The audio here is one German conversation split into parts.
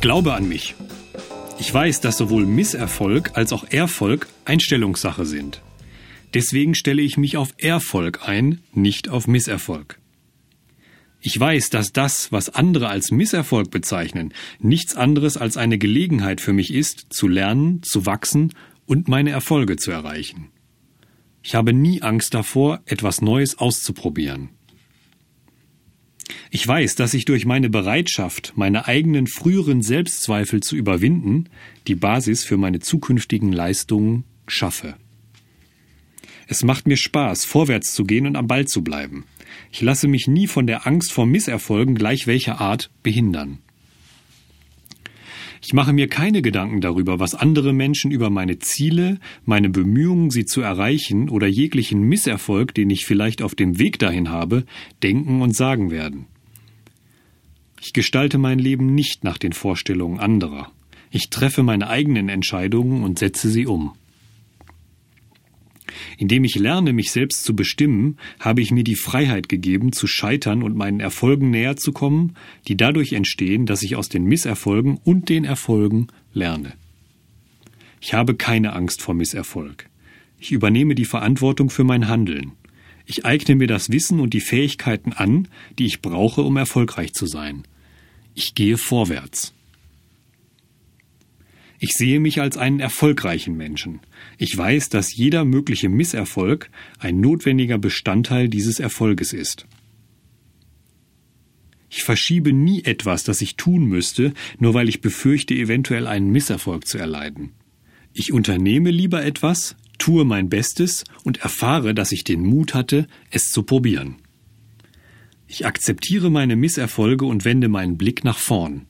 Glaube an mich. Ich weiß, dass sowohl Misserfolg als auch Erfolg Einstellungssache sind. Deswegen stelle ich mich auf Erfolg ein, nicht auf Misserfolg. Ich weiß, dass das, was andere als Misserfolg bezeichnen, nichts anderes als eine Gelegenheit für mich ist, zu lernen, zu wachsen und meine Erfolge zu erreichen. Ich habe nie Angst davor, etwas Neues auszuprobieren. Ich weiß, dass ich durch meine Bereitschaft, meine eigenen früheren Selbstzweifel zu überwinden, die Basis für meine zukünftigen Leistungen schaffe. Es macht mir Spaß, vorwärts zu gehen und am Ball zu bleiben. Ich lasse mich nie von der Angst vor Misserfolgen gleich welcher Art behindern. Ich mache mir keine Gedanken darüber, was andere Menschen über meine Ziele, meine Bemühungen, sie zu erreichen oder jeglichen Misserfolg, den ich vielleicht auf dem Weg dahin habe, denken und sagen werden. Ich gestalte mein Leben nicht nach den Vorstellungen anderer. Ich treffe meine eigenen Entscheidungen und setze sie um. Indem ich lerne, mich selbst zu bestimmen, habe ich mir die Freiheit gegeben, zu scheitern und meinen Erfolgen näher zu kommen, die dadurch entstehen, dass ich aus den Misserfolgen und den Erfolgen lerne. Ich habe keine Angst vor Misserfolg. Ich übernehme die Verantwortung für mein Handeln. Ich eigne mir das Wissen und die Fähigkeiten an, die ich brauche, um erfolgreich zu sein. Ich gehe vorwärts. Ich sehe mich als einen erfolgreichen Menschen. Ich weiß, dass jeder mögliche Misserfolg ein notwendiger Bestandteil dieses Erfolges ist. Ich verschiebe nie etwas, das ich tun müsste, nur weil ich befürchte, eventuell einen Misserfolg zu erleiden. Ich unternehme lieber etwas, tue mein Bestes und erfahre, dass ich den Mut hatte, es zu probieren. Ich akzeptiere meine Misserfolge und wende meinen Blick nach vorn.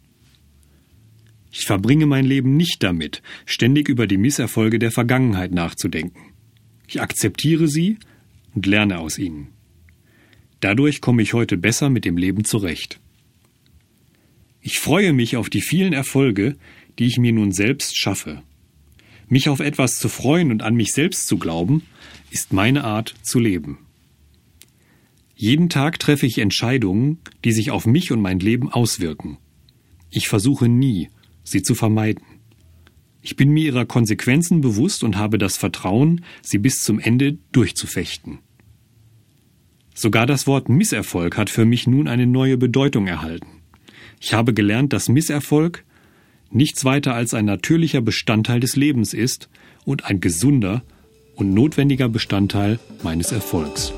Ich verbringe mein Leben nicht damit, ständig über die Misserfolge der Vergangenheit nachzudenken. Ich akzeptiere sie und lerne aus ihnen. Dadurch komme ich heute besser mit dem Leben zurecht. Ich freue mich auf die vielen Erfolge, die ich mir nun selbst schaffe. Mich auf etwas zu freuen und an mich selbst zu glauben, ist meine Art zu leben. Jeden Tag treffe ich Entscheidungen, die sich auf mich und mein Leben auswirken. Ich versuche nie, sie zu vermeiden. Ich bin mir ihrer Konsequenzen bewusst und habe das Vertrauen, sie bis zum Ende durchzufechten. Sogar das Wort Misserfolg hat für mich nun eine neue Bedeutung erhalten. Ich habe gelernt, dass Misserfolg nichts weiter als ein natürlicher Bestandteil des Lebens ist und ein gesunder und notwendiger Bestandteil meines Erfolgs.